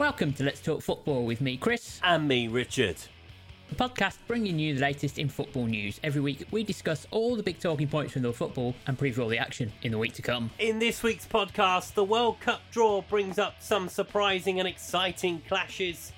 Welcome to Let's Talk Football with me, Chris, And me, Richard. the podcast bringing you the latest in football news. Every week, we discuss all the big talking points from the football and preview all the action in the week to come. In this week's podcast, the World Cup draw brings up some surprising and exciting clashes.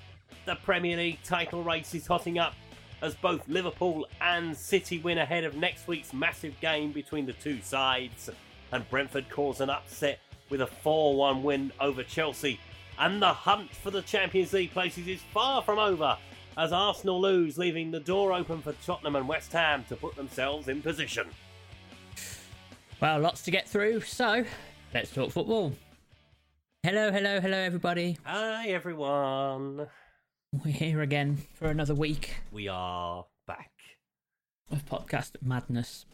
The Premier League title race is hotting up as both Liverpool and City win ahead of next week's massive game between the two sides. And Brentford cause an upset with a 4 1 win over Chelsea. And the hunt for the Champions League places is far from over as Arsenal lose, leaving the door open for Tottenham and West Ham to put themselves in position. Well, lots to get through, so let's talk football. Hello, hello, hello, everybody. Hi, everyone. We're here again for another week We are back. of podcast madness.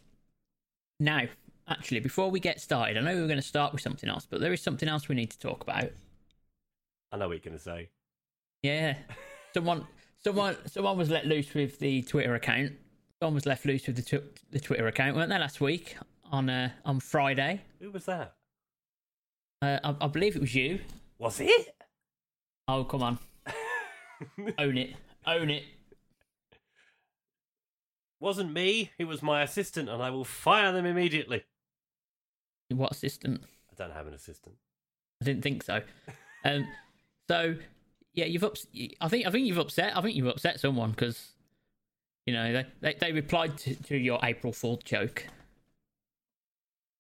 Now, actually, before we get started, I know we were going to start with something else, but there is something else we need to talk about. I know what you're going to say. Yeah, someone, someone, someone was let loose with the Twitter account. Someone was left loose with the tw- the Twitter account, weren't they? Last week on uh, on Friday, Who was that? uh, I, I believe it was you. Was it? Oh, come on, own it, own it. Wasn't me. It was my assistant, and I will fire them immediately. What assistant? I don't have an assistant. I didn't think so. Um, so yeah, you've ups- I think I think you've upset. I think you've upset someone because you know they they, they replied to, to your April Fool joke.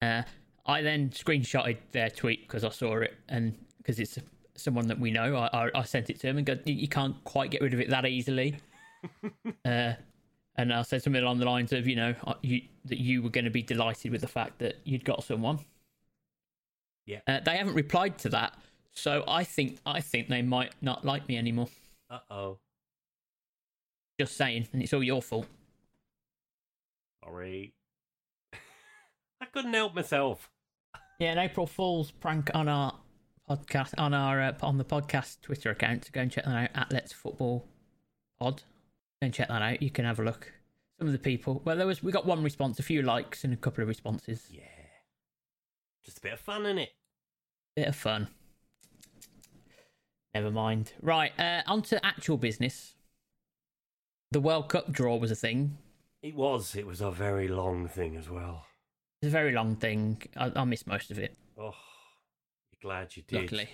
Uh, I then screenshotted their tweet because I saw it and because it's someone that we know. I, I I sent it to him and go, you can't quite get rid of it that easily. uh, and I said something along the lines of, you know, you, that you were going to be delighted with the fact that you'd got someone. Yeah. Uh, they haven't replied to that, so I think I think they might not like me anymore. Uh oh. Just saying, and it's all your fault. Sorry. I couldn't help myself. Yeah, an April Fool's prank on our podcast on our uh, on the podcast Twitter account. So go and check that out at Let's Football Pod. Go and check that out. You can have a look. Some of the people. Well, there was we got one response, a few likes, and a couple of responses. Yeah. Just a bit of fun in it. Bit of fun. Never mind. Right, uh, on to actual business. The World Cup draw was a thing. It was. It was a very long thing as well. It's a very long thing. I, I missed most of it, Oh, you're glad you did. luckily.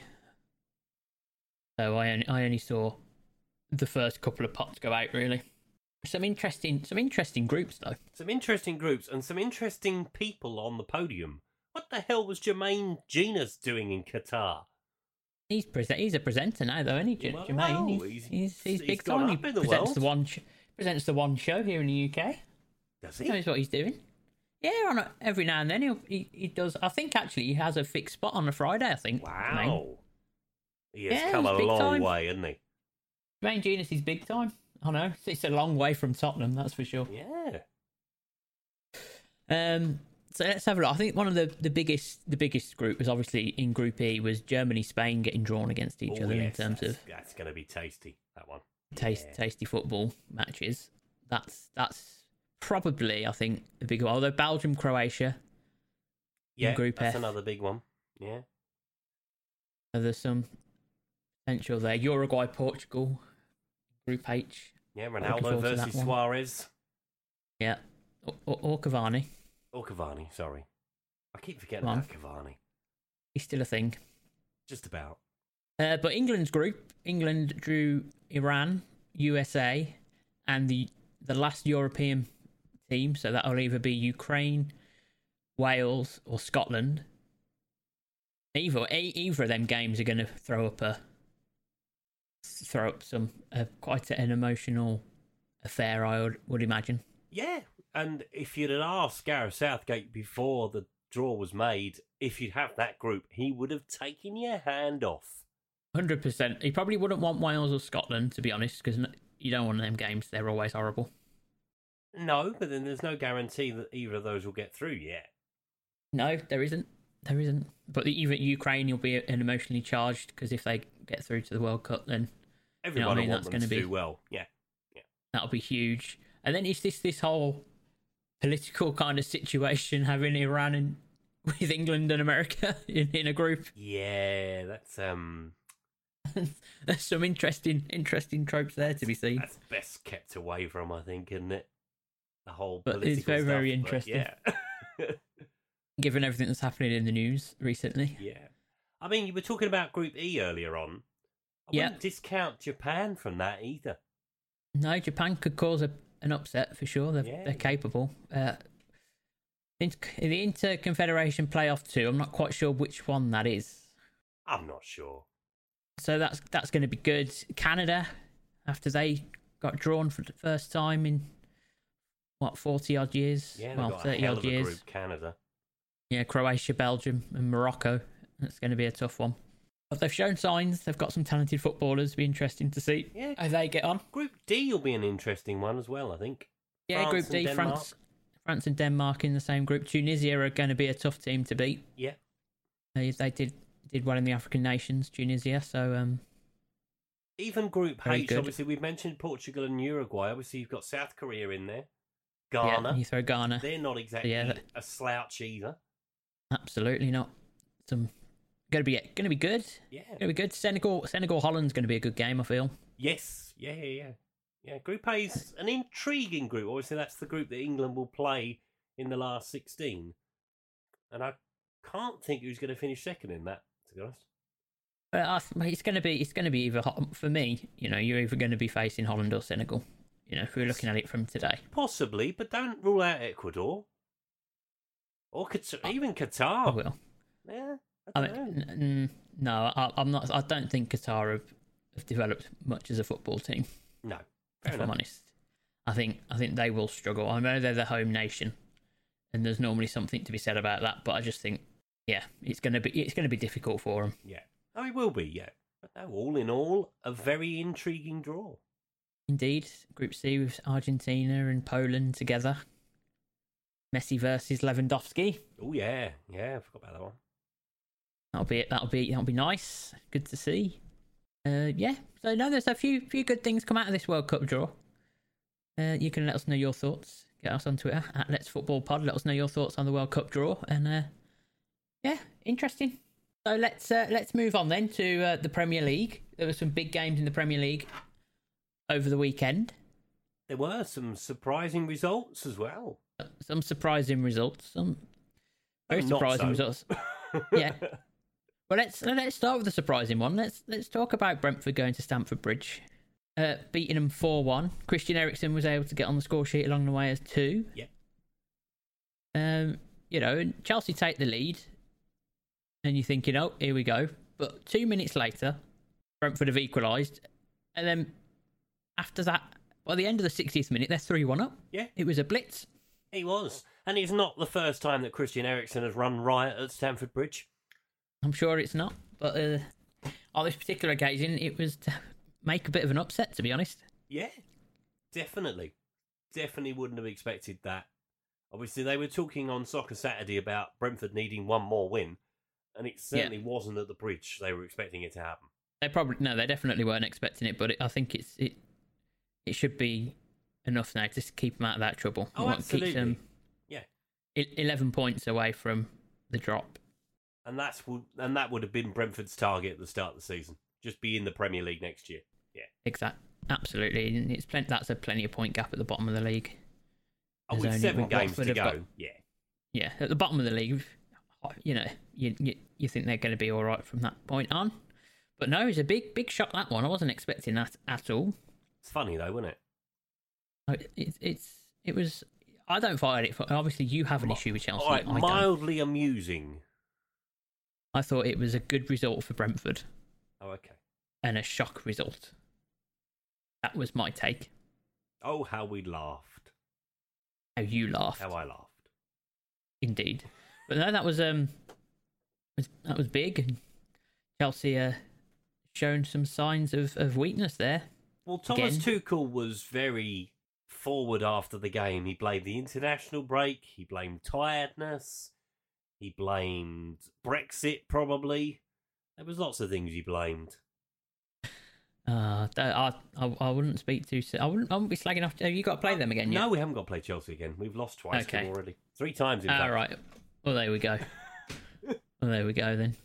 So I only, I only saw the first couple of pots go out. Really, some interesting some interesting groups though. Some interesting groups and some interesting people on the podium. What the hell was Jermaine Jenas doing in Qatar? He's present. He's a presenter now, though, isn't he, J- Well, Jermaine? He's, he's- he's, he's, he's big time. He presents world. the one sh- presents the one show here in the UK. Does He he? knows what he's doing. Yeah, on a, every now and then he'll, he he does. I think actually he has a fixed spot on a Friday. I think. Jermaine. Wow. He has Yeah, come a long time. way, hasn't he? Jermaine Jenas is big time. I know it's a long way from Tottenham, that's for sure. Yeah. Um, so let's have a look. I think one of the, the biggest the biggest group was obviously in Group E was Germany Spain getting drawn against each Oh, other in terms that's, of that's going to be tasty. That one. taste Yeah. tasty football matches. That's that's probably I think the big one. Although Belgium Croatia, Yeah, Group that's F. another big one. Yeah. so there's some potential there. Uruguay Portugal, Group H. Yeah, Ronaldo forward to that versus. Suarez. Yeah, or, or, or Cavani. Or Cavani, sorry. I keep forgetting Come about Cavani. He's still a thing. Just about. Uh, but England's group, England drew Iran, USA, and the the last European team. So that'll either be Ukraine, Wales, or Scotland. Either either of them games are going to throw up a throw up some uh, quite an emotional affair. I would, would imagine. Yeah, and if you'd have asked Gareth Southgate before the draw was made, if you'd have that group, he would have taken your hand off. Hundred percent. He probably wouldn't want Wales or Scotland to be honest, because you don't want them games. They're always horrible. No, but then there's no guarantee that either of those will get through yet. No, there isn't. There isn't. But even Ukraine, you'll be an emotionally charged because if they get through to the World Cup, then Everyone I mean? That's to gonna be- do well. Yeah. that'll be huge. And then it's this this whole political kind of situation having Iran and with England and America in, in a group. Yeah, that's um There's some interesting, interesting tropes there to be seen. That's best kept away from, I think, isn't it? The whole But political it's very, stuff, very interesting. Yeah. Given everything that's happening in the news recently, yeah. I mean, you were talking about Group E earlier on. I Yeah. wouldn't discount Japan from that either. no, Japan could cause a, an upset for sure. They're, Yeah. they're capable. Uh, in, the Inter Confederation Playoff Two, I'm not quite sure which one that is. I'm not sure. So that's that's going to be good. Canada, after they got drawn for the first time in what forty odd years, Yeah, well thirty odd years. group, Canada. Yeah, Croatia, Belgium, and Morocco. That's going to be a tough one. But they've shown signs. They've got some talented footballers. Be interesting to see Yeah. how they get on. Group D will be an interesting one as well, I think. Yeah, France Group and D, Denmark. France, France and Denmark in the same group. Tunisia are going to be a tough team to beat. Yeah. They, they did did well in the African nations, Tunisia. So um, Even Group Very H, good. obviously, we've mentioned Portugal and Uruguay. Obviously, you've got South Korea in there. yeah, Ghana. you throw Ghana. They're not exactly Yeah, that- a slouch either. Absolutely not. Some going to be going to be good. Yeah. Going to be good. Senegal, Senegal, Holland's going to be a good game. I feel. Yes. Yeah, yeah, yeah. Yeah, Group A is an intriguing group. Obviously, that's the group that England will play in the last 16. And I can't think who's going to finish second in that, to be honest. But it's going to be it's going to be either for me. You know, you're either going to be facing Holland or Senegal. You know, if we're looking at it from today. Possibly, but don't rule out Ecuador. Or Qatar, even I Qatar. will. Yeah, I I mean, n- no, I, I'm not. I don't think Qatar have, have developed much as a football team. No, if I'm honest, I think I think they will struggle. I know they're the home nation, and there's normally something to be said about that. But I just think, yeah, it's gonna be it's gonna be difficult for them. Yeah. Oh, it will be, yeah. But no, all in all, a very intriguing draw. Indeed, Group C with Argentina and Poland together. Messi versus Lewandowski. Oh, yeah. Yeah, I forgot about that one. That'll be that'll be that'll be nice. Good to see. Uh, yeah. So no, there's a few few good things come out of this World Cup draw. Uh, you can let us know your thoughts. Get us on Twitter at Let's Football Pod. Let us know your thoughts on the World Cup draw. And uh, yeah, interesting. So let's uh, let's move on then to uh, the Premier League. There were some big games in the Premier League over the weekend. There were some surprising results as well. Some surprising results. Some very surprising so. results. Yeah. Well, let's let's start with the surprising one. Let's let's talk about Brentford going to Stamford Bridge, uh, beating them four one. Christian Eriksen was able to get on the score sheet along the way as two. Yeah. Um, you know, and Chelsea take the lead, and you're thinking, oh, here we go. But two minutes later, Brentford have equalised, and then after that, by the end of the 60th minute, they're three one up. Yeah. It was a blitz. he was. And it's not the first time that Christian Eriksen has run riot at Stamford Bridge. I'm sure it's not, but uh, on this particular occasion, it was to make a bit of an upset, to be honest. Yeah, definitely. Definitely wouldn't have expected that. Obviously, they were talking on Soccer Saturday about Brentford needing one more win, and it certainly wasn't at the bridge they were expecting it to happen. They probably no, they definitely weren't expecting it, but it, I think it's it it should be enough now to keep them out of that trouble. Oh, What keeps absolutely. them Yeah, eleven points away from the drop. And that's and that would have been Brentford's target at the start of the season. Just be in the Premier League next year. Yeah. exactly. absolutely. And it's plenty. That's a plenty of point gap at the bottom of the league. Oh, There's with seven what games Watford to go. got. Yeah. Yeah, at the bottom of the league, you know, you you, you think they're going to be all right from that point on. But no, it's a big big shock that one. I wasn't expecting that at all. It's funny though, wasn't it? It's it's it was. I don't find it. Obviously, you have an issue with Chelsea. All right, mildly amusing. I thought it was a good result for Brentford Oh, okay. and a shock result. That was my take. Oh, how we laughed. How you laughed, How I laughed. indeed. But no, that was um, that was big. And Chelsea uh, shown some signs of, of weakness there. Well, Thomas Again. Tuchel was very forward after the game. He blamed the international break. He blamed tiredness. He blamed Brexit, probably. There was lots of things he blamed. Uh, I, I I wouldn't speak too. I wouldn't. I wouldn't be slagging off. Have you got to play them again yet? No, we haven't got to play Chelsea again. We've lost twice Okay. already. Three times, in All fact. right. Well, there we go. well, there we go then.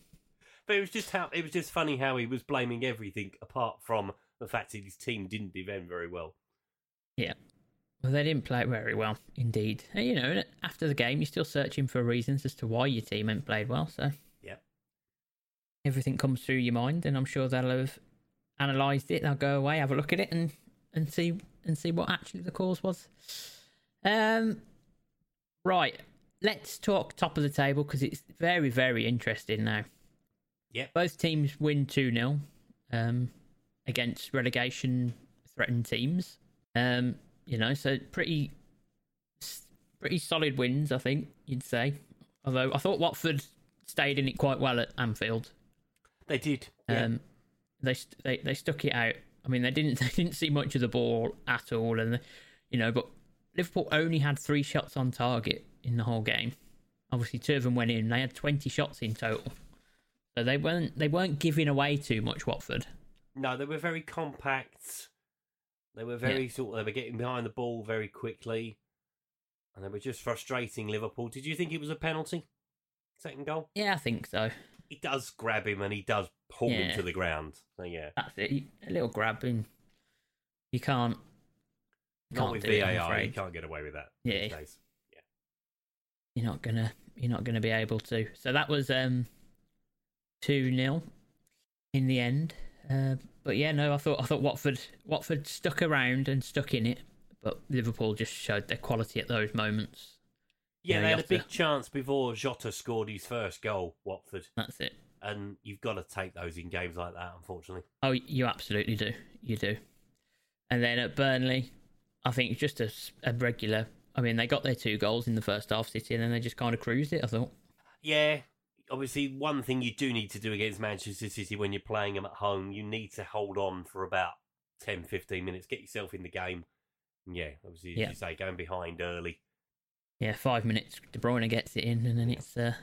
But it was just how it was just funny how he was blaming everything apart from the fact that his team didn't defend very well. Well, they didn't play it very well, indeed. And, you know, after the game, you're still searching for reasons as to why your team ain't played well. So, Yeah. everything comes through your mind, and I'm sure they'll have analysed it. They'll go away, have a look at it, and and see and see what actually the cause was. Um, right. Let's talk top of the table because it's very very interesting now. Yeah. Both teams win two 0 um, against relegation threatened teams. Um, you know, so pretty pretty solid wins, I think you'd say. Although I thought Watford stayed in it quite well at Anfield. They did. Yeah. Um, they, they they stuck it out. I mean, they didn't they didn't see much of the ball at all, and you know, but Liverpool only had three shots on target in the whole game. Obviously, two of them went in. They had twenty shots in total, so they weren't they weren't giving away too much. Watford. no, they were very compact. They were very sort. of, They were getting behind the ball very quickly, and they were just frustrating Liverpool. Did you think it was a penalty? Second goal. Yeah, I think so. He does grab him and he does pull him to the ground. So yeah, That's it. A little grabbing. You can't. not can't with it, VAR. You can't get away with that. Yeah. these days. you're not gonna you're not gonna be able to. So that was um two 0 in the end. Uh, but yeah, no, I thought I thought Watford Watford stuck around and stuck in it, but Liverpool just showed their quality at those moments. Yeah, Yeah, they you had a big chance before Jota scored his first goal. Watford, That's it. and you've got to take those in games like that. Unfortunately, Oh, you absolutely do. You do. And then at Burnley, I think it's just a, a regular. I mean, they got their two goals in the first half, City, and then they just kind of cruised it. I thought. yeah. Obviously, one thing you do need to do against Manchester City when you're playing them at home, you need to hold on for about 10, 15 minutes, get yourself in the game. Yeah, obviously, as Yeah. you say, going behind early. Yeah, five minutes. De Bruyne gets it in, and then it's uh,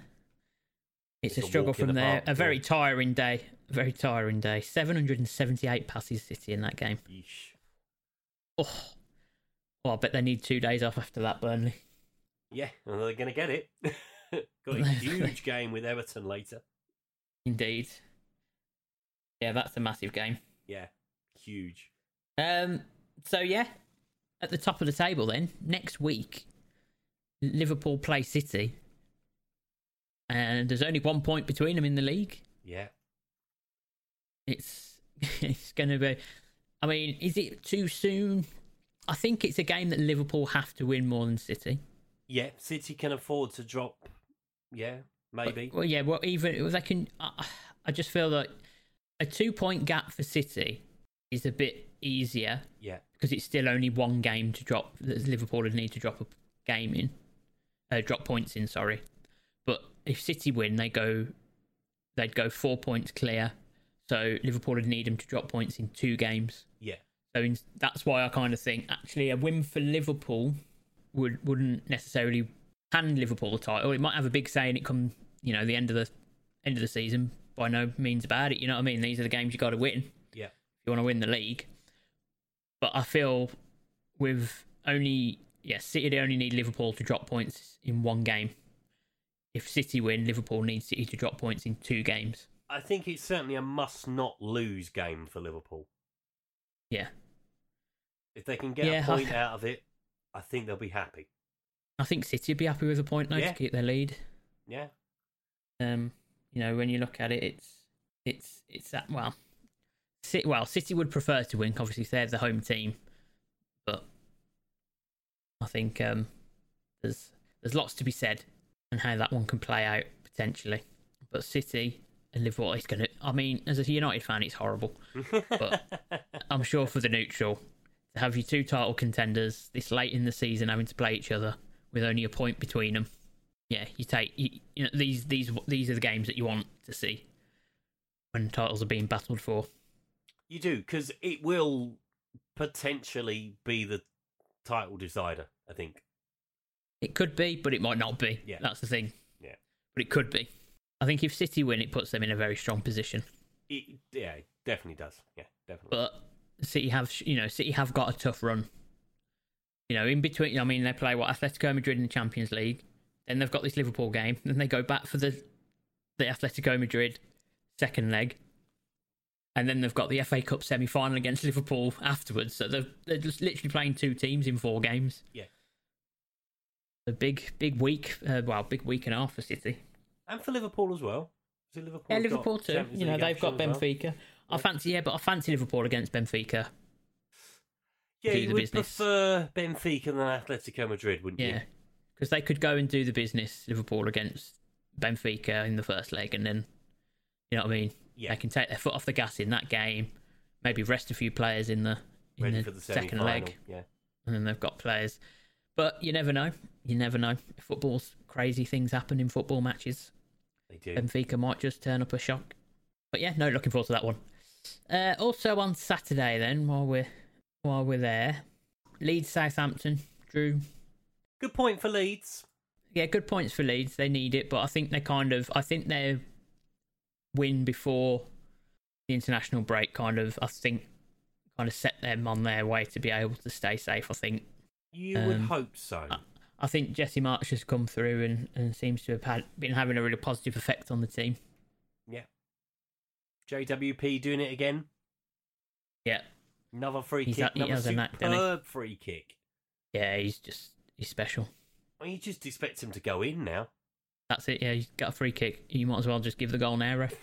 it's, It's a struggle from the there. park, a very yeah. tiring day. A very tiring day. Seven hundred and seventy-eight passes City in that game. Yeesh. Oh, well, I bet they need two days off after that. Burnley. Yeah, and they're going to get it. got a huge game with Everton later. Indeed. Yeah, that's a massive game. Yeah, huge. Um. So yeah, at the top of the table then next week, Liverpool play City, and there's only one point between them in the league. Yeah. it's it's going to be. I mean, is it too soon? I think it's a game that Liverpool have to win more than City. Yeah, City can afford to drop. Yeah, maybe. Well, yeah. Well, even they can. I, I just feel that a two-point gap for City is a bit easier yeah, because it's still only one game to drop. That Liverpool would need to drop a game in, uh, drop points in. Sorry, but if City win, they go, they'd go four points clear. So Liverpool would need them to drop points in two games. yeah, So in, that's why I kind of think actually a win for Liverpool would wouldn't necessarily hand Liverpool the title. It might have a big say in it come you know the end of the end of the season. By no means about it. You know what I mean? These are the games you got to win yeah. if you want to win the league. But I feel with only yeah City they only need Liverpool to drop points in one game. If City win, Liverpool needs City to drop points in two games. I think it's certainly a must not lose game for Liverpool. Yeah, If they can get Yeah, a I- point out of it, I think they'll be happy. I think City would be happy with a point now Yeah. to keep their lead. Yeah, Um, you know, when you look at it, it's it's it's that well, City, well, City would prefer to win. Obviously, they're the home team, but I think um, there's there's lots to be said and how that one can play out potentially. But City and Liverpool, it's gonna. I mean, as a United fan, it's horrible. But I'm sure for the neutral to have your two title contenders this late in the season having to play each other with only a point between them. Yeah, you take you, you know these these these are the games that you want to see when titles are being battled for. you do because it will potentially be the title decider. I think. It could be, but it might not be. Yeah. That's the thing. Yeah. But it could be. I think if City win, it puts them in a very strong position. It, yeah, it definitely does. Yeah, definitely. But City have, you know, City have got a tough run. You know, in between, I mean, they play what Atletico Madrid in the Champions League, then they've got this Liverpool game, then they go back for the the Atletico Madrid second leg, and then they've got the FA Cup semi final against Liverpool afterwards. So they're they're just literally playing two teams in four games. Yeah. A big big week, uh, well, big week and a half for City. And for Liverpool as well. Liverpool? Yeah, Liverpool too. You know they've got as well? Benfica. I fancy, yeah, but I fancy Liverpool against Benfica. Yeah, you would business. prefer Benfica than Atletico Madrid, wouldn't Yeah, you? because they could go and do the business. Liverpool against Benfica in the first leg, and then you know what I mean. Yeah. They can take their foot off the gas in that game. Maybe rest a few players in the in Ready the, for the second leg, Yeah. and then they've got players. But you never know. You never know. Football's crazy things happen in football matches. They do. Benfica might just turn up a shock. But yeah, no, looking forward to that one. Uh, also on Saturday, then while we're while we're there, Leeds Southampton drew. Good point for Leeds. Yeah, good points for Leeds. They need it, but I think they kind of I think their win before the international break kind of I think kind of set them on their way to be able to stay safe. I think You would Um, hope so. I think Jesse Marsch has come through and, and seems to have had been having a really positive effect on the team. yeah. JWP doing it again. Yeah, Another free He's kick. he another knack, superb free kick. yeah, he's just he's special. Well, you just expect him to go in now. That's it. Yeah, he's got a free kick. You might as well just give the goal now, ref.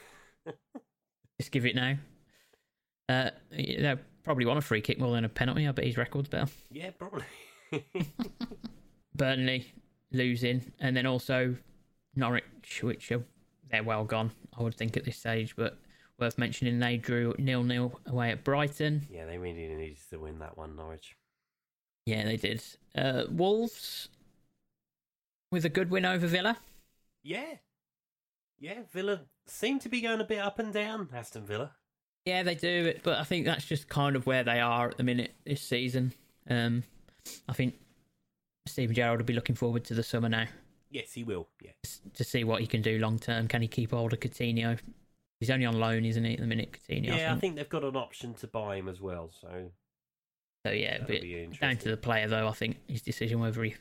just give it now. Uh, they probably want a free kick more than a penalty. I bet his record's better. Yeah, probably. Burnley losing, and then also Norwich, which are they're well gone. I would think at this stage, but worth mentioning they drew nil nil away at Brighton. yeah, they really needed to win that one, Norwich. Yeah, they did. Uh, Wolves with a good win over Villa. Yeah. Yeah, Villa seem to be going a bit up and down, Aston Villa. Yeah, they do, but I think that's just kind of where they are at the minute this season. Um, I think Steven Gerrard will be looking forward to the summer now Yes, he will. Yeah. to see what he can do long term. Can he keep hold of Coutinho? He's only on loan, isn't he, at the minute, Coutinho? Yeah, I I think. think they've got an option to buy him as well, so So yeah, but down to the player though. I think his decision whether he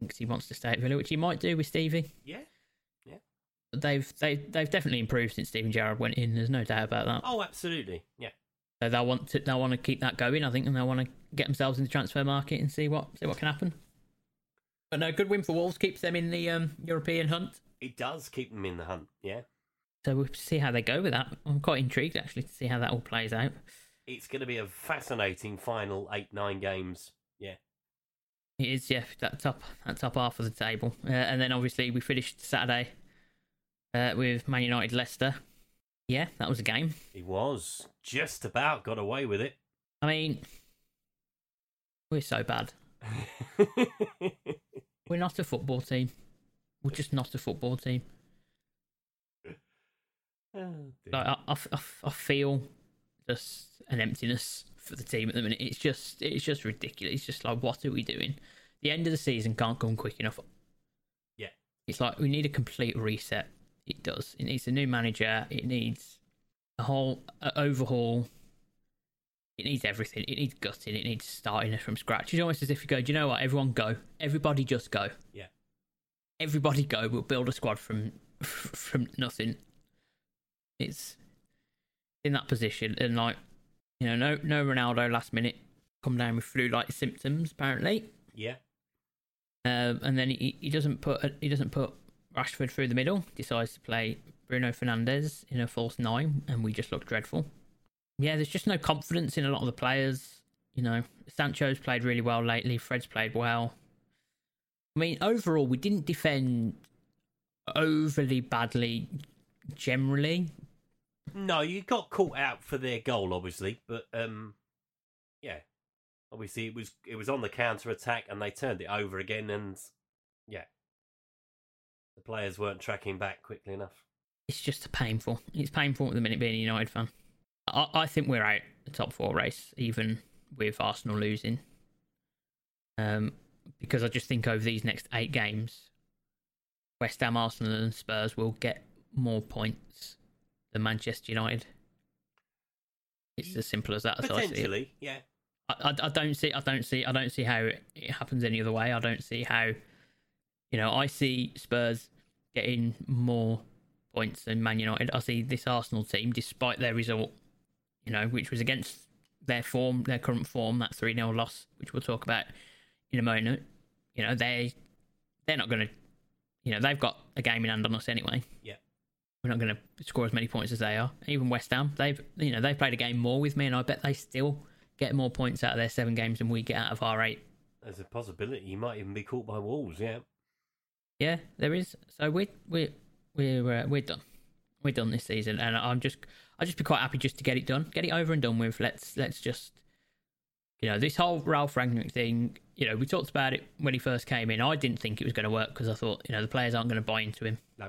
thinks he wants to stay at Villa, which he might do with Stevie. Yeah. But they've they they've definitely improved since Steven Gerrard went in. There's no doubt about that. Oh, absolutely. Yeah. So they'll want to they'll want to keep that going, I think, and they'll want to get themselves in the transfer market and see what see what can happen. But no, good win for Wolves keeps them in the um, European hunt. It does keep them in the hunt. Yeah. So we'll see how they go with that. I'm quite intrigued actually to see how that all plays out. It's going to be a fascinating final eight, nine games. Yeah. It is, yeah, that top that top half of the table, uh, and then obviously we finished Saturday uh, with Man United Leicester. Yeah, that was a game. He was just about got away with it. I mean, we're so bad. We're not a football team. We're just not a football team. Oh. Like I, I, I, I feel just an emptiness for the team at the minute. It's just it's just ridiculous. It's just like what are we doing? The end of the season can't come quick enough. Yeah. It's like we need a complete reset. It does. It needs a new manager. It needs a whole uh, overhaul. It needs everything. It needs gutting. It needs starting from scratch. It's almost as if you go, do you know what? Everyone go. Everybody just go. Yeah. Everybody go. We'll build a squad from from nothing. It's in that position, and like you know, no no Ronaldo last minute come down with flu-like symptoms apparently, yeah. um, and then he, he doesn't put he doesn't put Rashford through the middle. Decides to play Bruno Fernandes in a false nine, and we just look dreadful. Yeah, there's just no confidence in a lot of the players. You know, Sancho's played really well lately. Fred's played well. I mean, overall, we didn't defend overly badly generally. No, you got caught out for their goal, obviously, but um, yeah, obviously it was it was on the counter attack, and they turned it over again, and yeah, the players weren't tracking back quickly enough. It's just painful. It's painful at the minute being a United fan. I, I think we're out the top four race, even with Arsenal losing. Um, because I just think over these next eight games, West Ham, Arsenal, and Spurs will get more points than Manchester United. It's as simple as that. As I see. Potentially, yeah. I, I, I don't see I don't see I don't see how it, it happens any other way. I don't see how you know I see Spurs getting more points than Man United. I see this Arsenal team, despite their result, you know, which was against their form, their current form, that 3 0 loss, which we'll talk about in a moment. You know, they they're not going to, you know, they've got a game in hand on us anyway. Yeah. We're not going to score as many points as they are. Even West Ham, they've, you know, they've played a game more with me, and I bet they still get more points out of their seven games than we get out of our eight. There's a possibility you might even be caught by Wolves. Yeah. Yeah, there is. So we we we're uh, we're done. We're done this season, and I'm just I'd just be quite happy just to get it done, get it over and done with. Let's let's just you know this whole Ralf Rangnick thing. You know, we talked about it when he first came in. I didn't think it was going to work because I thought you know the players aren't going to buy into him. No.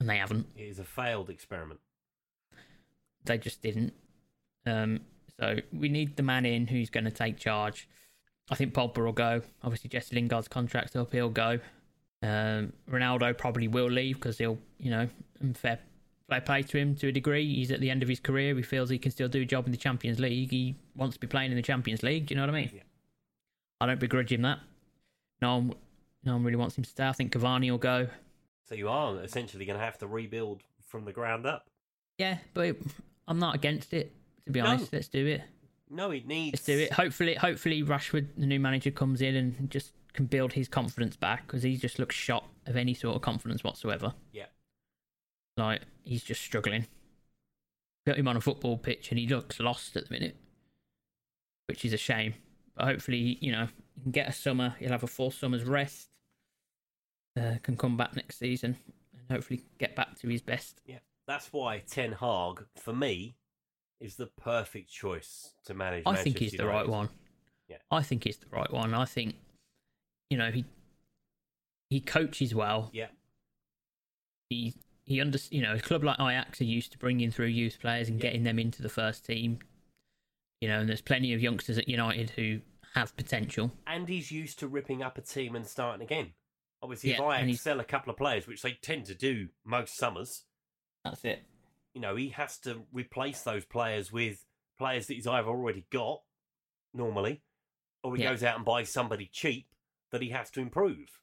And they haven't. It is a failed experiment. They just didn't. Um, so we need the man in who's going to take charge. I think Pogba will go. Obviously, Jesse Lingard's contract's up; he'll go. Um, Ronaldo probably will leave because he'll, you know, and fair fair play to him to a degree. He's at the end of his career. He feels he can still do a job in the Champions League. He wants to be playing in the Champions League. Do you know what I mean? Yeah. I don't begrudge him that. No one, no one really wants him to stay. I think Cavani will go. So you are essentially going to have to rebuild from the ground up. Yeah, but I'm not against it. To be No. honest, let's do it. No, it needs. Let's do it. Hopefully, hopefully Rashford, the new manager, comes in and just can build his confidence back because he just looks shot of any sort of confidence whatsoever. Yeah. Like he's just struggling. Got him on a football pitch and he looks lost at the minute, which is a shame. But hopefully, you know, he can get a summer. He'll have a full summer's rest. Uh, can come back next season and hopefully get back to his best. Yeah, that's why Ten Hag, for me, is the perfect choice to manage. I think Manchester he's the right one. Yeah. I think he's the right one. I think, you know, he he coaches well. Yeah, He he under you know a club like Ajax are used to bringing through youth players and Yeah. getting them into the first team. You know, and there's plenty of youngsters at United who have potential. and he's used to ripping up a team and starting again. Obviously, if Yeah, and Ajax sell a couple of players, which they tend to do most summers, That's it. you know, he has to replace those players with players that he's either already got normally, or he Yeah. goes out and buys somebody cheap that he has to improve.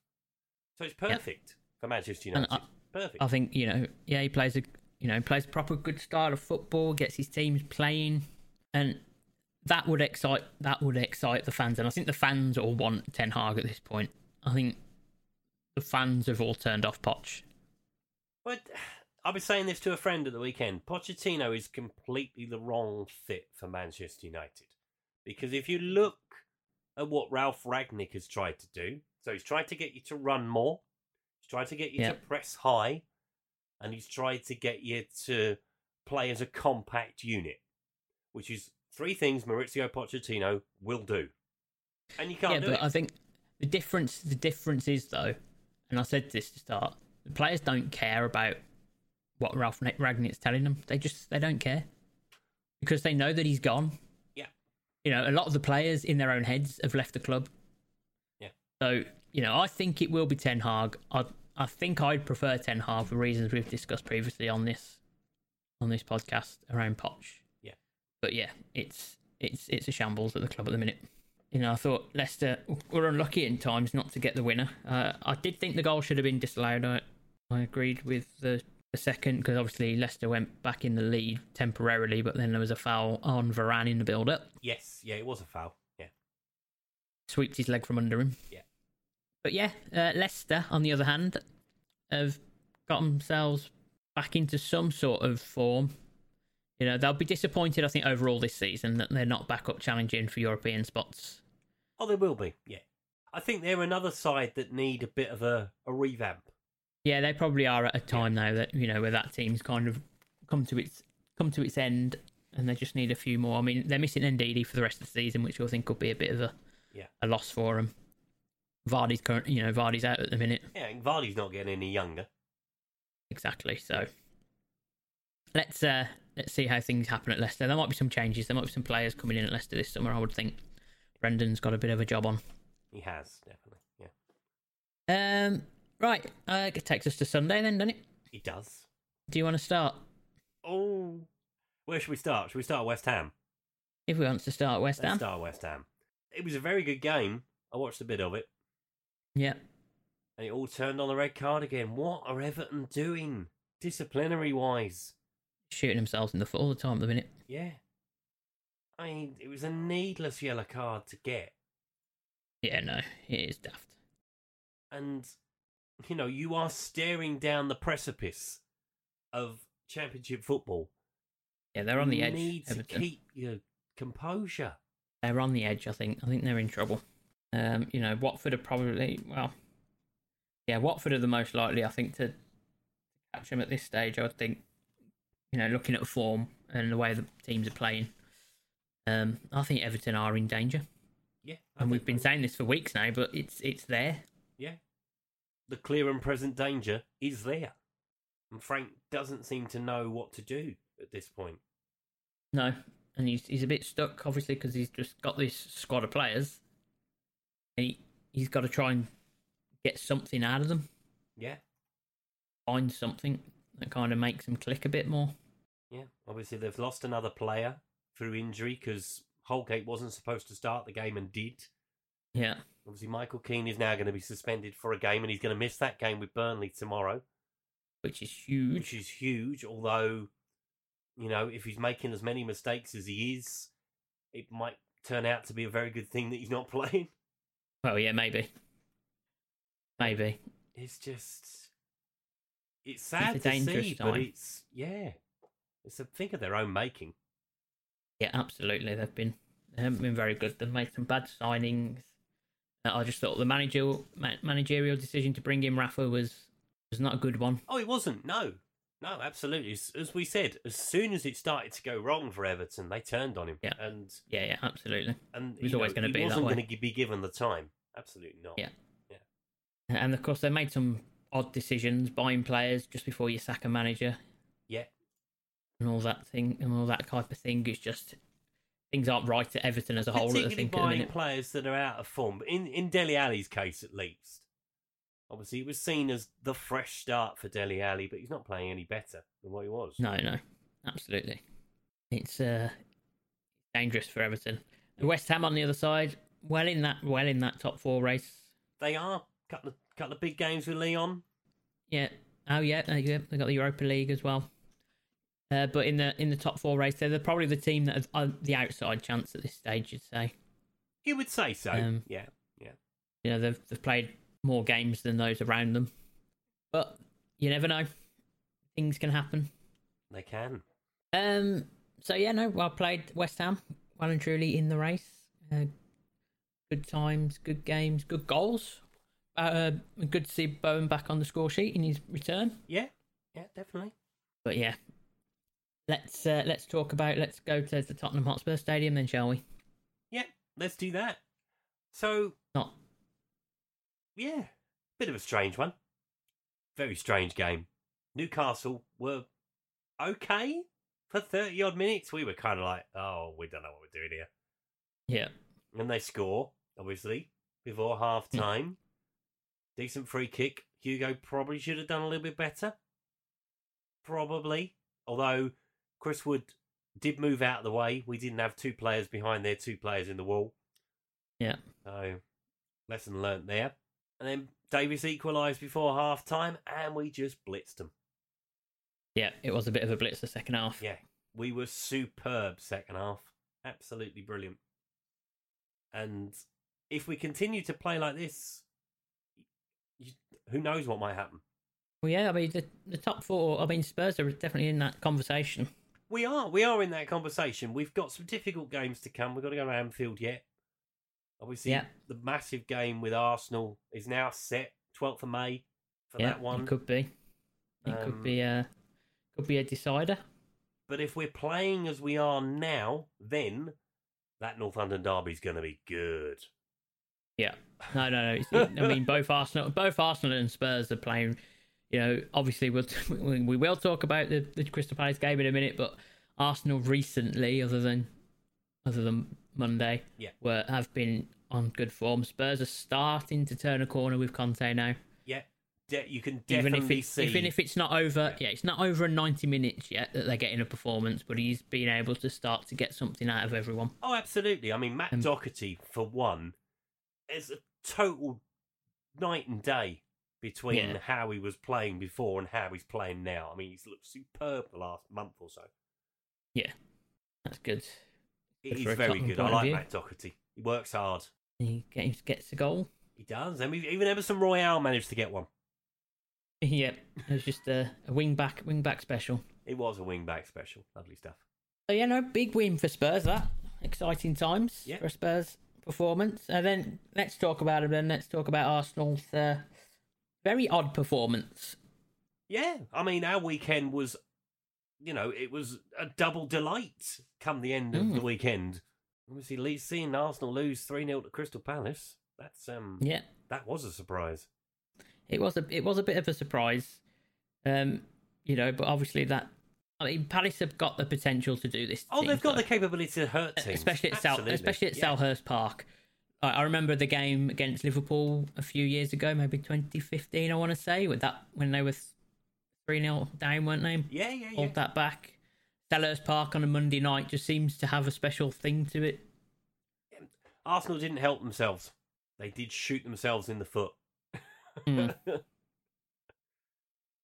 So it's perfect for Manchester United. perfect. I think you know, yeah, he plays a you know plays proper good style of football, gets his teams playing, and that would excite that would excite the fans. And I think the fans all want Ten Hag at this point. I think the fans have all turned off Poch. But I was saying this to a friend at the weekend. Pochettino is completely the wrong fit for Manchester United. Because if you look at what Ralf Rangnick has tried to do, so he's tried to get you to run more, he's tried to get you Yeah. to press high, and he's tried to get you to play as a compact unit, which is three things Mauricio Pochettino will do. And you can't yeah, do but it. I think the difference the difference is though, and I said this to start. The players don't care about what Ralf Rangnick's telling them. They just they don't care because they know that he's gone. Yeah. You know, a lot of the players in their own heads have left the club. Yeah. So you know, I think it will be Ten Hag. I I think I'd prefer Ten Hag for reasons we've discussed previously on this on this podcast around Poch. Yeah. But yeah, it's it's it's a shambles at the club at the minute. You know, I thought Leicester were unlucky in times not to get the winner. Uh, I did think the goal should have been disallowed. I, I agreed with the, the second because obviously Leicester went back in the lead temporarily, but then there was a foul on Varane in the build up. yes, yeah, it was a foul. Yeah. Sweeped his leg from under him. Yeah. But yeah, uh, Leicester, on the other hand, have got themselves back into some sort of form. You know, they'll be disappointed, I think, overall this season that they're not back up challenging for European spots. Oh, they will be. Yeah, I think they're another side that need a bit of a, a revamp. Yeah, they probably are at a time now that you know where that team's kind of come to its come to its end, and they just need a few more. I mean, they're missing Ndidi for the rest of the season, which I think could be a bit of a Yeah. a loss for them. Vardy's current, you know, Vardy's out at the minute. Yeah, Vardy's not getting any younger. Exactly. So let's uh let's see how things happen at Leicester. There might be some changes. There might be some players coming in at Leicester this summer. I would think Brendan's got a bit of a job on. He has definitely. Yeah, Um, right. Uh, it takes us to Sunday then, doesn't it? he does. Do you want to start? Oh, where should we start? Should we start West Ham? If we want to start West Let's Ham, start West Ham. It was a very good game. I watched a bit of it, yeah. and it all turned on the red card again. What are Everton doing? disciplinary wise, Shooting themselves in the foot all the time at the minute. yeah. I mean, it was a needless yellow card to get. Yeah, no, it is daft. and you know you are staring down the precipice of championship football. Yeah, they're on the you edge. Need to Everton. keep your composure. They're on the edge. I think. I think they're in trouble. Um, you know, Watford are probably well. Yeah, Watford are the most likely, I think, to catch them at this stage. I would think, you know, looking at form and the way the teams are playing, um, I think Everton are in danger. Yeah, I And we've been saying this for weeks now, but it's it's there. yeah. The clear and present danger is there, and Frank doesn't seem to know what to do at this point. No, and he's he's a bit stuck, obviously, because he's just got this squad of players. And he he's got to try and get something out of them, Yeah, find something that kind of makes them click a bit more. yeah. Obviously, they've lost another player through injury because Holgate wasn't supposed to start the game and did. Yeah, Obviously, Michael Keane is now going to be suspended for a game, and he's going to miss that game with Burnley tomorrow. which is huge. which is huge. Although, you know, if he's making as many mistakes as he is, it might turn out to be a very good thing that he's not playing. Well, yeah, maybe, maybe. It's just, it's sad a to see, but it's yeah, it's a thing of their own making. Yeah, absolutely. They've been they haven't been very good. They've made some bad signings. Uh, I just thought the managerial managerial decision to bring in Rafa was was not a good one. Oh, it wasn't. No, no, absolutely. As, as we said, as soon as it started to go wrong for Everton, they turned on him. Yeah. and Yeah, yeah, absolutely. and was always gonna be that wasn't going to be given the time. Absolutely not. Yeah, Yeah. And of course, they made some odd decisions, buying players just before you sack a manager yeah. and all that thing and all that type of thing. is just things aren't right at Everton as a whole. Particularly think at the buying players that are out of form. In in Dele Alli's case, at least, obviously, it was seen as the fresh start for Dele Alli, but he's not playing any better than what he was. No, no, absolutely. It's uh, dangerous for Everton. West Ham on the other side, well in that, well in that top four race. They are couple of couple of big games with Lyon. Yeah. Oh yeah, they yeah, they got the Europa League as well. Uh, but in the in the top four race, they're probably the team that have uh, the outside chance at this stage. You'd say. You would say so. Um, yeah, yeah. You know, they've they've played more games than those around them, but you never know. Things can happen. They can. Um. So yeah, no. Well played, West Ham. Well and truly in the race. Uh, good times, good games, good goals. Uh, good to see Bowen back on the score sheet in his return. Yeah, yeah, definitely. But yeah, let's uh, let's talk about. Let's go to the Tottenham Hotspur Stadium then, shall we? Yeah, let's do that. So, Not. yeah, bit of a strange one. Very strange game. Newcastle were okay for 30 odd minutes. We were kind of like, oh, we don't know what we're doing here. Yeah. And they score, obviously, before half Hmm. time. Decent free kick. Hugo probably should have done a little bit better. Probably. Although Chris Wood did move out of the way. We didn't have two players behind their two players in the wall. Yeah. So, lesson learnt there. And then Davies equalised before half time, and we just blitzed them. Yeah. It was a bit of a blitz the second half. Yeah, we were superb second half. Absolutely brilliant. And if we continue to play like this, you, who knows what might happen? Well, yeah. I mean, the the top four. I mean, Spurs are definitely in that conversation. We are, we are in that conversation. We've got some difficult games to come. We've got to go to Anfield yet. Obviously, Yeah. the massive game with Arsenal is now set, 12th of May for yeah, that one. it could be. It Um, could be a could be a decider. But if we're playing as we are now, then that North London derby's going to be good. Yeah. No, no, no. I mean, both Arsenal, both Arsenal and Spurs are playing. You know, obviously we'll we we will talk about the, the Crystal Palace game in a minute, but Arsenal recently, other than other than Monday, Yeah. were have been on good form. Spurs are starting to turn a corner with Conte now. Yeah, de- you can Even definitely if it's see. even if it's not over, Yeah. yeah, it's not over in ninety minutes yet that they're getting a performance, but he's been able to start to get something out of everyone. Oh, absolutely. I mean, Matt Um, Doherty, for one, is a total night and day between Yeah. how he was playing before and how he's playing now. I mean, he's looked superb the last month or so. Yeah, that's good. Good He's a very good. I like. Matt Doherty. He works hard. He gets, gets the goal. He does. And we- even Emerson Royal managed to get one. yep, it was just a, a wing back wing back special. It was a wing back special. Lovely stuff. So yeah, no big win for Spurs. That exciting times Yeah. for Spurs performance. And then let's talk about it. Then let's talk about Arsenal's uh, very odd performance. Yeah, I mean, our weekend was, you know, it was a double delight come the end of Mm. the weekend. Obviously, le- seeing Arsenal lose 3 0 to Crystal Palace, that's um, Yeah, that was a surprise. it was a it was a bit of a surprise. Um, you know, but obviously that. I mean, Palace have got the potential to do this. Oh, team, they've got so- the capability to hurt teams. especially at Absolutely. especially at Yeah. Selhurst Park. I, I remember the game against Liverpool a few years ago, maybe 2015, I want to say, with that when they were three 0 down, weren't they? Yeah, yeah, yeah. Hold that back. Selhurst Park on a Monday night just seems to have a special thing to it. Arsenal didn't help themselves. They did shoot themselves in the foot. Hmm.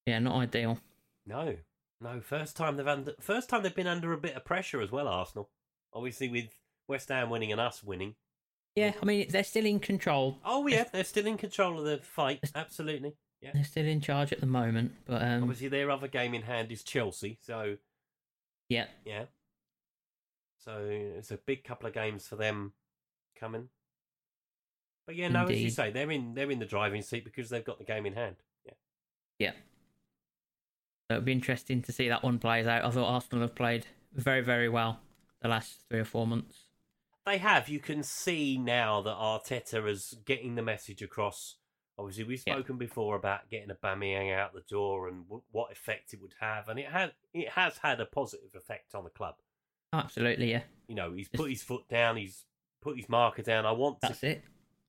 Yeah, not ideal. no, no. First time they've under, first time they've been under a bit of pressure as well. Arsenal, obviously with West Ham winning and us winning. Yeah, I mean they're still in control. Oh yeah, they're still in control of the fight. Absolutely. Yeah. They're still in charge at the moment, but um, Obviously, their other game in hand is Chelsea. So yeah, yeah. So it's a big couple of games for them coming. But yeah, no, as you say, they're in they're in the driving seat because they've got the game in hand. Yeah. yeah. So it'll be interesting to see that one plays out. I thought Arsenal have played very, very well the last three or four months. They have. You can see now that Arteta is getting the message across. Obviously, we've Yeah. spoken before about getting Aubameyang out the door and w- what effect it would have, and it has it has had a positive effect on the club. Absolutely, yeah. You know, he's put his foot down. He's put his marker down. I want to it.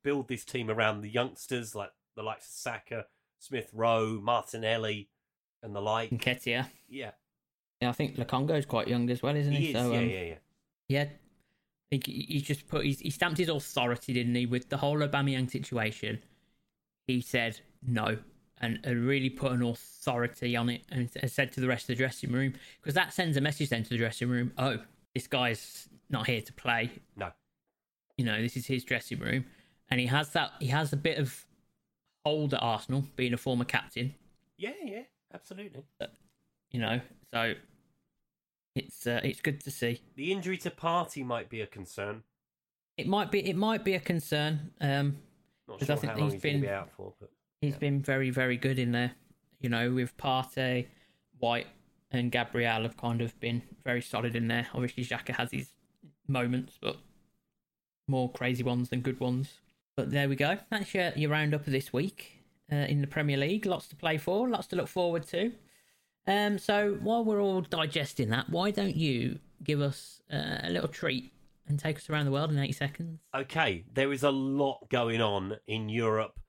build this team around the youngsters like the likes of Saka, Smith Rowe, Martinelli, and the like. Nketiah. Yeah, Yeah, I think Lokonga's quite young as well, isn't he? he is. So, yeah, um, yeah, yeah. yeah. I think he he just put his, he stamped his authority, didn't he, with the whole Aubameyang situation. He said no, and, and really put an authority on it, and s- said to the rest of the dressing room because that sends a message then to the dressing room. Oh, this guy's not here to play. No. You know, this is his dressing room, and he has that. He has a bit of hold at Arsenal, being a former captain. Yeah, yeah, absolutely. You know, so it's uh, it's good to see. The injury to Partey might be a concern. It might be it might be a concern. Um, Not sure I think how long he's been- be out for, but he's Yeah. been very very good in there. You know, with Partey, White, and Gabriel have kind of been very solid in there. Obviously, Xhaka has his moments, but more crazy ones than good ones. But there we go. That's your, your roundup of this week uh, in the Premier League. Lots to play for, lots to look forward to. Um, so while we're all digesting that, why don't you give us uh, a little treat and take us around the world in 80 seconds? okay, there is a lot going on in Europe,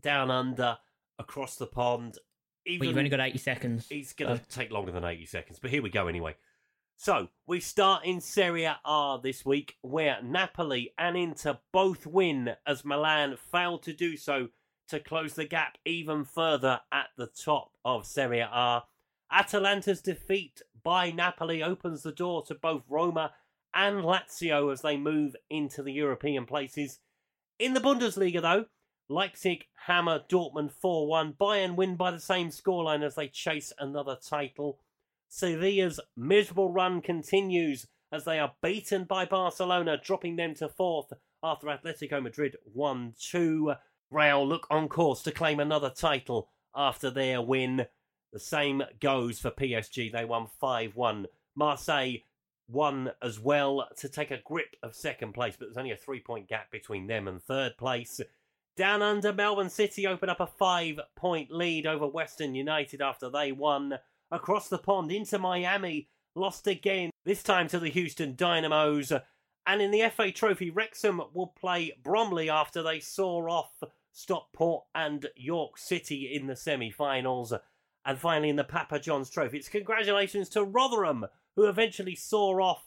down under, across the pond. Even Well, you've only got 80 seconds. It's going to so- take longer than 80 seconds, but here we go anyway. So, we start in Serie A this week, where Napoli and Inter both win as Milan failed to do so to close the gap even further at the top of Serie A. Atalanta's defeat by Napoli opens the door to both Roma and Lazio as they move into the European places. In the Bundesliga, though, Leipzig hammer Dortmund 4 1. Bayern win by the same scoreline as they chase another title. Sevilla's miserable run continues as they are beaten by Barcelona, dropping them to fourth after Atletico Madrid 1 2. Real look on course to claim another title after their win. The same goes for PSG. They won 5 1. Marseille won as well to take a grip of second place, but there's only a three point gap between them and third place. Down under, Melbourne City open up a five point lead over Western United after they won. Across the pond Inter Miami, lost again, this time to the Houston Dynamos. And in the FA Trophy, Wrexham will play Bromley after they saw off Stockport and York City in the semi finals. And finally, in the Papa John's Trophy, it's congratulations to Rotherham, who eventually saw off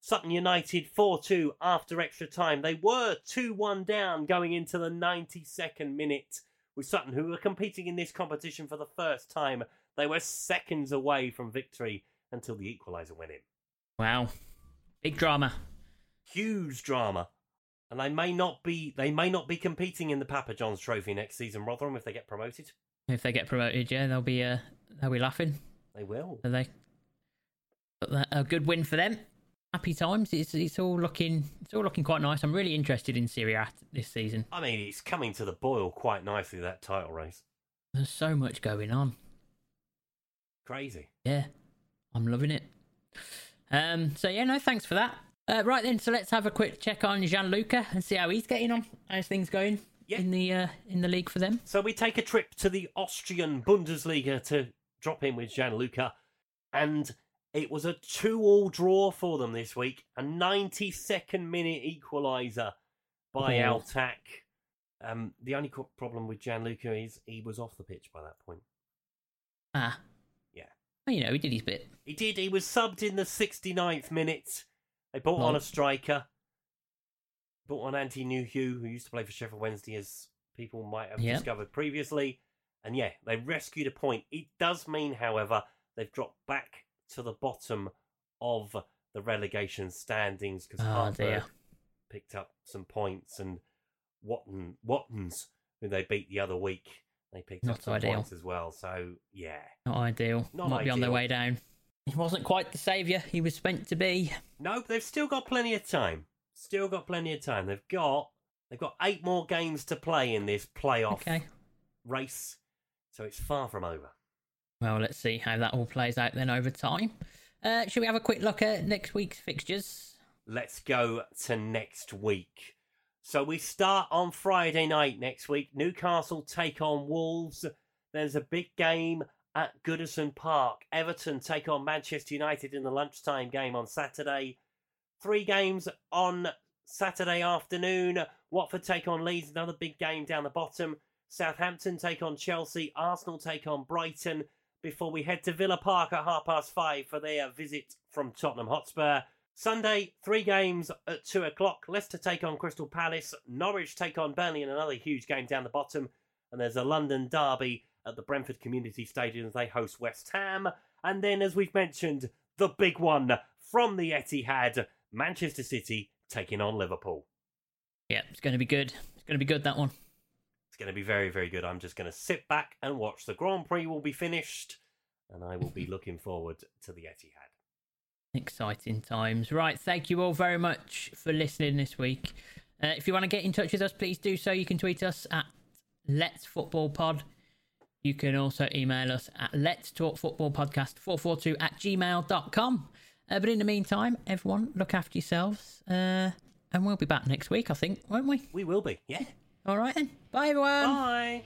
Sutton United 4 2 after extra time. They were 2 1 down going into the 92nd minute with Sutton, who were competing in this competition for the first time. They were seconds away from victory until the equaliser went in. Wow. Big drama. Huge drama. And they may not be they may not be competing in the Papa John's Trophy next season, Rotherham, if they get promoted. If they get promoted, yeah, they'll be uh, they'll be laughing. They will. Are they? But that- a good win for them. Happy times. It's it's all looking it's all looking quite nice. I'm really interested in Serie A this season. I mean, it's coming to the boil quite nicely, that title race. There's so much going on. Crazy. Yeah, I'm loving it. Um, so yeah, no, thanks for that. Uh, right then, so let's have a quick check on Gianluca and see how he's getting on. How's things going Yeah. in the uh, in the league for them? So we take a trip to the Austrian Bundesliga to drop in with Gianluca, and it was a two-all draw for them this week. A 92nd minute equaliser by Oh. Altac. Um, the only problem with Gianluca is he was off the pitch by that point. Ah, Yeah. well, you know, he did his bit. He did. He was subbed in the 69th minute. They brought on Oh. a striker. Bought on Atdhe Nuhiu, who used to play for Sheffield Wednesday, as people might have Yeah. discovered previously. And yeah, they rescued a point. It does mean, however, they've dropped back to the bottom of the relegation standings because Oh, ah, Hartberg picked up some points and Watton, Wattens, who they beat the other week, they picked up Not some ideal. points as well. So yeah, Not ideal. Not Might be on their way down. He wasn't quite the saviour he was meant to be. No, they've still got plenty of time. Still got plenty of time. They've got they've got eight more games to play in this playoff Okay. race, so it's far from over. Well, let's see how that all plays out then over time. Uh, should we have a quick look at next week's fixtures? Let's go to next week. So we start on Friday night next week. Newcastle take on Wolves. There's a big game at Goodison Park. Everton take on Manchester United in the lunchtime game on Saturday. Three games on Saturday afternoon. Watford take on Leeds, another big game down the bottom. Southampton take on Chelsea. Arsenal take on Brighton before we head to Villa Park at half past five for their visit from Tottenham Hotspur. Sunday, three games at two o'clock. Leicester take on Crystal Palace. Norwich take on Burnley in another huge game down the bottom. And there's a London derby at the Brentford Community Stadium as they host West Ham. And then, as we've mentioned, the big one from the Etihad, Manchester City taking on Liverpool. Yeah, it's going to be good. It's going to be good, that one. It's going to be very, very good. I'm just going to sit back and watch. The Grand Prix will be finished, and I will be looking forward to the Etihad. Exciting times. Right, thank you all very much for listening this week. Uh, if you want to get in touch with us, please do so. You can tweet us at Let's Football Pod. You can also email us at Let's Talk Football Podcast 442 at gmail.com. Uh, but in the meantime, everyone, look after yourselves. Uh, and we'll be back next week, I think, won't we? We will be, yeah. All right then. Bye, everyone. Bye.